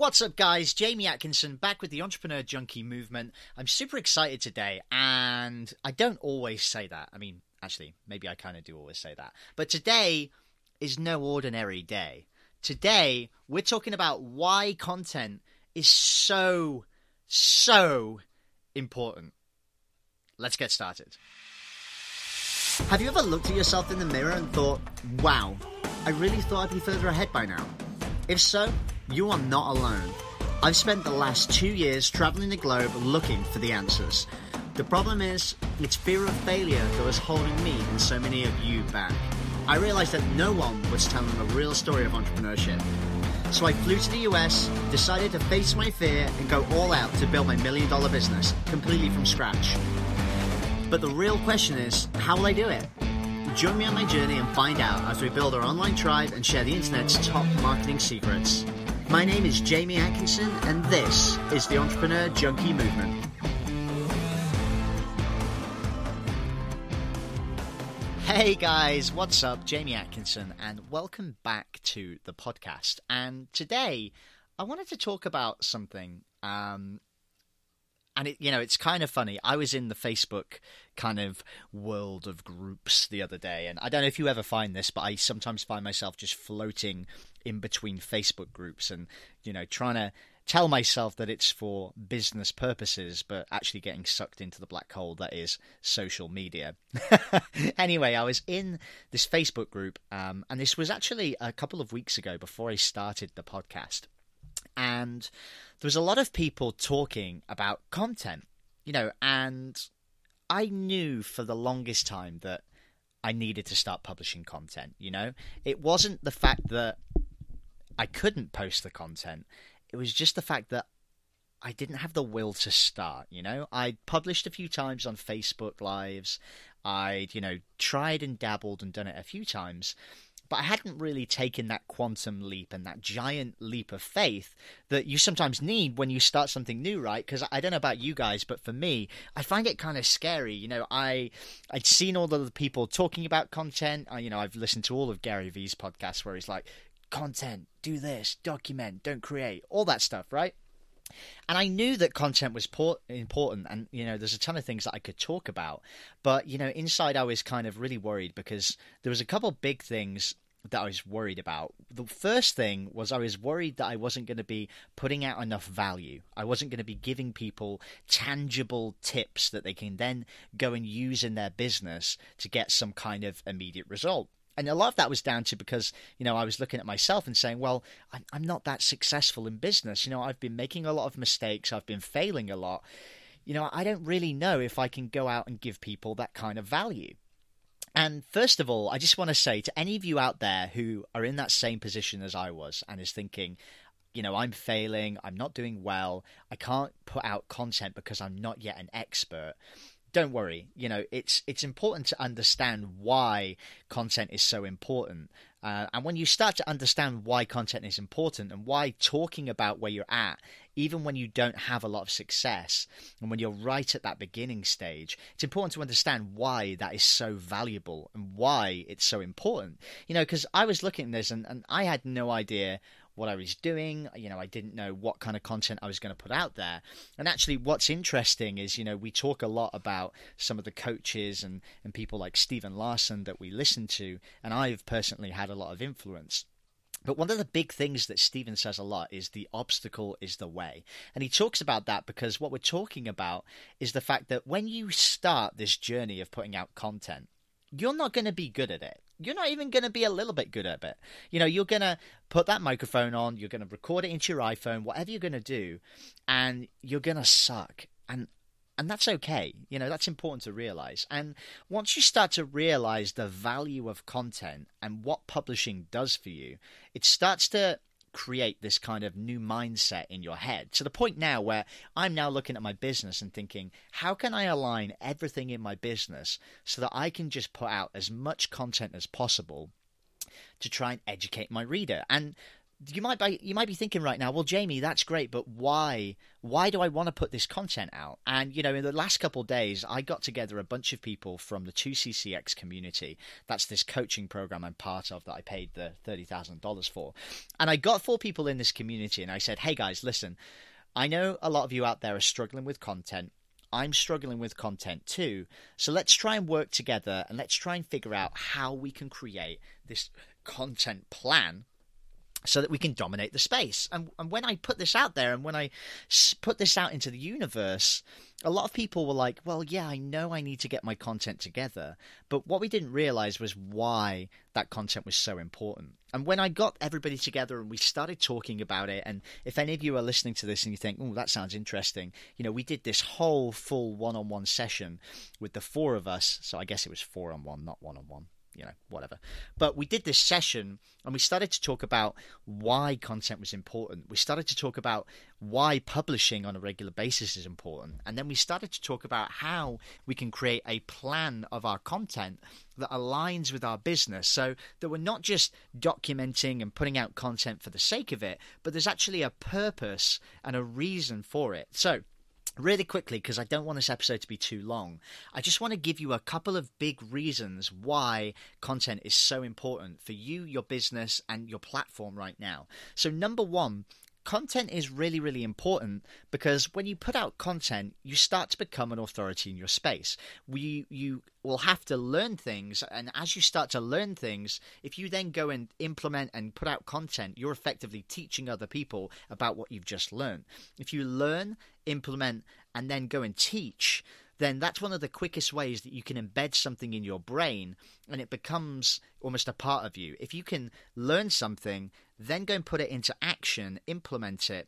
What's up, guys? Jamie Atkinson back with the Entrepreneur Junkie movement. I'm super excited today, and I don't always say that. I mean, actually, maybe I kind of do always say that. But today is no ordinary day. Today, we're talking about why content is so, so important. Let's get started. Have you ever looked at yourself in the mirror and thought, wow, I really thought I'd be further ahead by now? If so, you are not alone. I've spent the last two years traveling the globe looking for the answers. The problem is, it's fear of failure that was holding me and so many of you back. I realized that no one was telling the real story of entrepreneurship. So I flew to the US, decided to face my fear, and go all out to build my million dollar business, completely from scratch. But the real question is, how will I do it? Join me on my journey and find out as we build our online tribe and share the internet's top marketing secrets. My name is Jamie Atkinson, and this is the Entrepreneur Junkie Movement. Hey guys, what's up? Jamie Atkinson, and welcome back to the podcast. And today, I wanted to talk about something um, and it you know it's kind of funny i was in the facebook kind of world of groups the other day and i don't know if you ever find this but i sometimes find myself just floating in between facebook groups and you know trying to tell myself that it's for business purposes but actually getting sucked into the black hole that is social media anyway i was in this facebook group um, and this was actually a couple of weeks ago before i started the podcast and there was a lot of people talking about content, you know, and I knew for the longest time that I needed to start publishing content, you know? It wasn't the fact that I couldn't post the content, it was just the fact that I didn't have the will to start, you know? I published a few times on Facebook Lives. I'd, you know, tried and dabbled and done it a few times, but I hadn't really taken that quantum leap and that giant leap of faith that you sometimes need when you start something new, right? Because I don't know about you guys, but for me, I find it kind of scary. You know, I I'd seen all the people talking about content. I, you know, I've listened to all of Gary Vee's podcasts where he's like, content, do this, document, don't create, all that stuff, right? And I knew that content was important, and you know, there's a ton of things that I could talk about. But you know, inside I was kind of really worried because there was a couple big things that I was worried about. The first thing was I was worried that I wasn't going to be putting out enough value. I wasn't going to be giving people tangible tips that they can then go and use in their business to get some kind of immediate result. And a lot of that was down to because, you know, I was looking at myself and saying, well, I'm, I'm not that successful in business. You know, I've been making a lot of mistakes, I've been failing a lot. You know, I don't really know if I can go out and give people that kind of value. And first of all, I just want to say to any of you out there who are in that same position as I was and is thinking, you know, I'm failing, I'm not doing well, I can't put out content because I'm not yet an expert don't worry you know it's it's important to understand why content is so important. Uh, and when you start to understand why content is important and why talking about where you're at even when you don't have a lot of success and when you're right at that beginning stage it's important to understand why that is so valuable and why it's so important. You know because i was looking at this and, and i had no idea what I was doing. You know, I didn't know what kind of content I was going to put out there. And actually, what's interesting is, you know, we talk a lot about some of the coaches and, and people like Stephen Larson that we listen to, and I've personally had a lot of influence. But one of the big things that Stephen says a lot is the obstacle is the way. And he talks about that because what we're talking about is the fact that when you start this journey of putting out content, you're not going to be good at it you're not even going to be a little bit good at it. You know, you're going to put that microphone on, you're going to record it into your iPhone, whatever you're going to do, and you're going to suck. And and that's okay. You know, that's important to realize. And once you start to realize the value of content and what publishing does for you, it starts to create this kind of new mindset in your head to the point now where I'm now looking at my business and thinking, how can I align everything in my business so that I can just put out as much content as possible to try and educate my reader? And you might be you might be thinking right now, well, Jamie, that's great, but why why do I want to put this content out? And you know, in the last couple of days, I got together a bunch of people from the 2CCX community. That's this coaching program I'm part of that I paid the thirty thousand dollars for, and I got four people in this community, and I said, hey guys, listen, I know a lot of you out there are struggling with content. I'm struggling with content too. So let's try and work together and let's try and figure out how we can create this content plan so that we can dominate the space. And, and when I put this out there and when I put this out into the universe, a lot of people were like, well, yeah, I know I need to get my content together. But what we didn't realize was why that content was so important. And when I got everybody together and we started talking about it, and if any of you are listening to this and you think, oh, that sounds interesting, you know, we did this whole full one on one session with the four of us. So I guess it was four on one, not one on one you know, whatever. But we did this session and we started to talk about why content was important. We started to talk about why publishing on a regular basis is important. And then we started to talk about how we can create a plan of our content that aligns with our business so that we're not just documenting and putting out content for the sake of it, but there's actually a purpose and a reason for it. So, really quickly, because I don't want this episode to be too long, I just want to give you a couple of big reasons why content is so important for you, your business, and your platform right now. So, number one, content is really, really important because when you put out content, you start to become an authority in your space. We, you will have to learn things, and as you start to learn things, if you then go and implement and put out content, you're effectively teaching other people about what you've just learned. If you learn, implement, and then go and teach, then that's one of the quickest ways that you can embed something in your brain and it becomes almost a part of you. If you can learn something, then go and put it into action, implement it,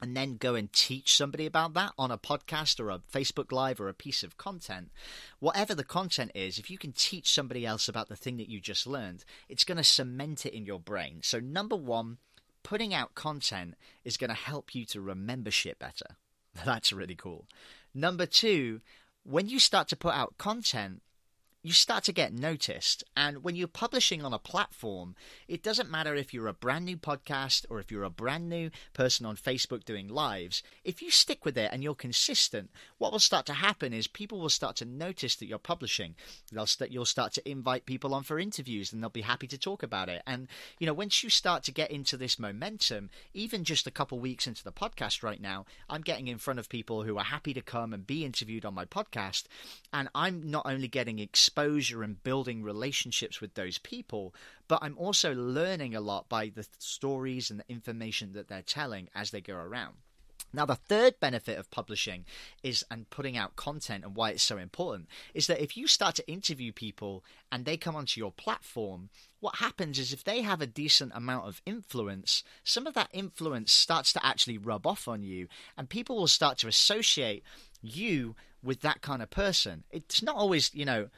and then go and teach somebody about that on a podcast or a Facebook Live or a piece of content, whatever the content is, if you can teach somebody else about the thing that you just learned, it's going to cement it in your brain. So, number one, putting out content is going to help you to remember shit better. That's really cool. Number two, when you start to put out content, you start to get noticed. And when you're publishing on a platform, it doesn't matter if you're a brand new podcast or if you're a brand new person on Facebook doing lives. If you stick with it and you're consistent, what will start to happen is people will start to notice that you're publishing. They'll st- you'll start to invite people on for interviews and they'll be happy to talk about it. And, you know, once you start to get into this momentum, even just a couple weeks into the podcast right now, I'm getting in front of people who are happy to come and be interviewed on my podcast. And I'm not only getting exposed exposure and building relationships with those people, but I'm also learning a lot by the stories and the information that they're telling as they go around. Now, the third benefit of publishing is and putting out content and why it's so important is that if you start to interview people and they come onto your platform, what happens is if they have a decent amount of influence, some of that influence starts to actually rub off on you, and people will start to associate you with that kind of person. It's not always, you know,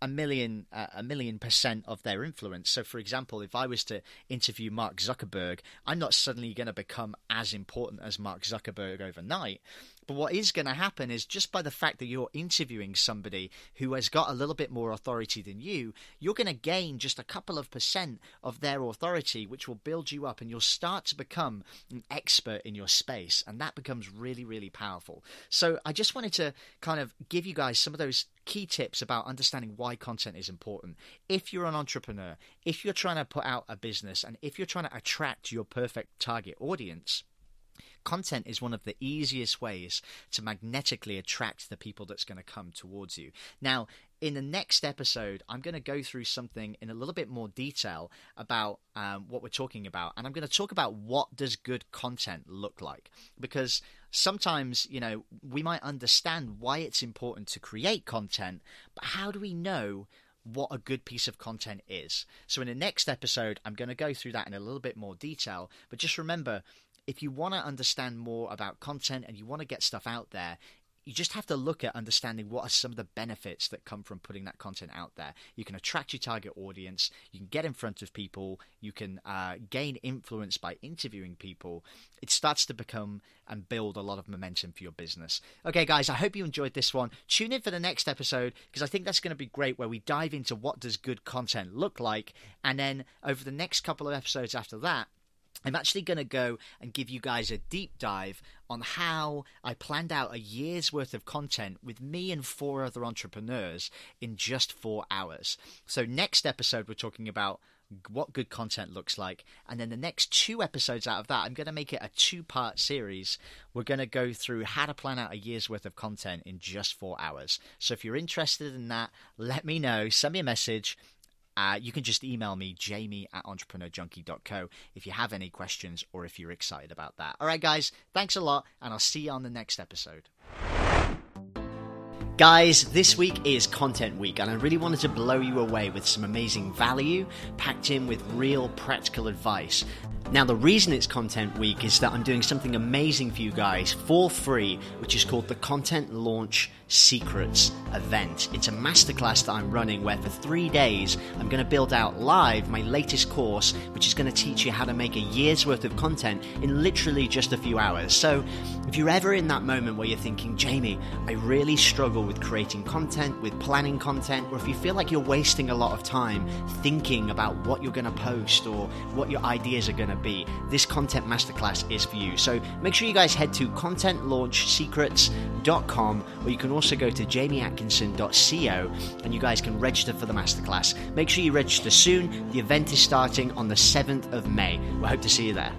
a million uh, a million percent of their influence. So, for example, if I was to interview Mark Zuckerberg, I'm not suddenly going to become as important as Mark Zuckerberg overnight. But what is going to happen is just by the fact that you're interviewing somebody who has got a little bit more authority than you, you're going to gain just a couple of percent of their authority, which will build you up and you'll start to become an expert in your space. And that becomes really, really powerful. So I just wanted to kind of give you guys some of those key tips about understanding why content is important. If you're an entrepreneur, if you're trying to put out a business, and if you're trying to attract your perfect target audience, content is one of the easiest ways to magnetically attract the people that's going to come towards you. Now, in the next episode, I'm going to go through something in a little bit more detail about um, what we're talking about, and I'm going to talk about what does good content look like because sometimes you know we might understand why it's important to create content, but how do we know? what a good piece of content is. So, in the next episode, I'm going to go through that in a little bit more detail. But just remember, if you want to understand more about content and you want to get stuff out there, you just have to look at understanding what are some of the benefits that come from putting that content out there. You can attract your target audience, you can get in front of people, you can uh, gain influence by interviewing people. It starts to become and build a lot of momentum for your business. Okay, guys, I hope you enjoyed this one. Tune in for the next episode because I think that's going to be great where we dive into what does good content look like. And then over the next couple of episodes after that, I'm actually going to go and give you guys a deep dive on how I planned out a year's worth of content with me and four other entrepreneurs in just four hours. So, next episode, we're talking about what good content looks like. And then the next two episodes out of that, I'm going to make it a two part series. We're going to go through how to plan out a year's worth of content in just four hours. So if you're interested in that, let me know. Send me a message. Uh, you can just email me, jamie at entrepreneurjunkie.co, if you have any questions or if you're excited about that. All right, guys, thanks a lot, and I'll see you on the next episode. Guys, this week is Content Week, and I really wanted to blow you away with some amazing value packed in with real practical advice. Now, the reason it's Content Week is that I'm doing something amazing for you guys for free, which is called the Content Launch Secrets event. It's a masterclass that I'm running where for three days I'm going to build out live my latest course, which is going to teach you how to make a year's worth of content in literally just a few hours. So, if you're ever in that moment where you're thinking, Jamie, I really struggle with creating content, with planning content, or if you feel like you're wasting a lot of time thinking about what you're going to post or what your ideas are going to be, this content masterclass is for you. So make sure you guys head to contentlaunchsecrets.com or you can also go to jamieatkinson.co and you guys can register for the masterclass. Make sure you register soon. The event is starting on the 7th of May. We hope to see you there.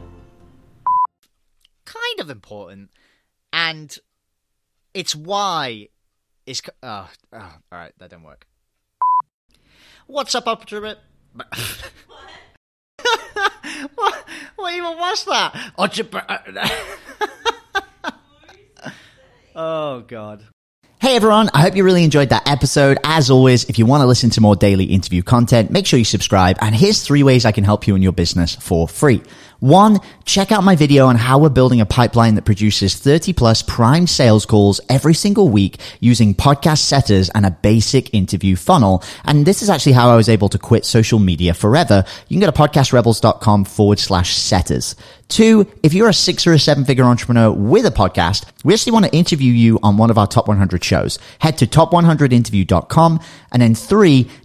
Kind of important. And it's why it's. Oh, oh, all right, that didn't work. What's up, Optimate? what, even was that? oh, God. Hey everyone, I hope you really enjoyed that episode. As always, if you want to listen to more daily interview content, make sure you subscribe. And here's three ways I can help you in your business for free. One, check out my video on how we're building a pipeline that produces 30 plus prime sales calls every single week using podcast setters and a basic interview funnel. And this is actually how I was able to quit social media forever. You can go to podcastrebels.com forward slash setters. Two, if you're a six or a seven figure entrepreneur with a podcast, we actually want to interview you on one of our top 100 shows. Head to top100interview.com. And then three,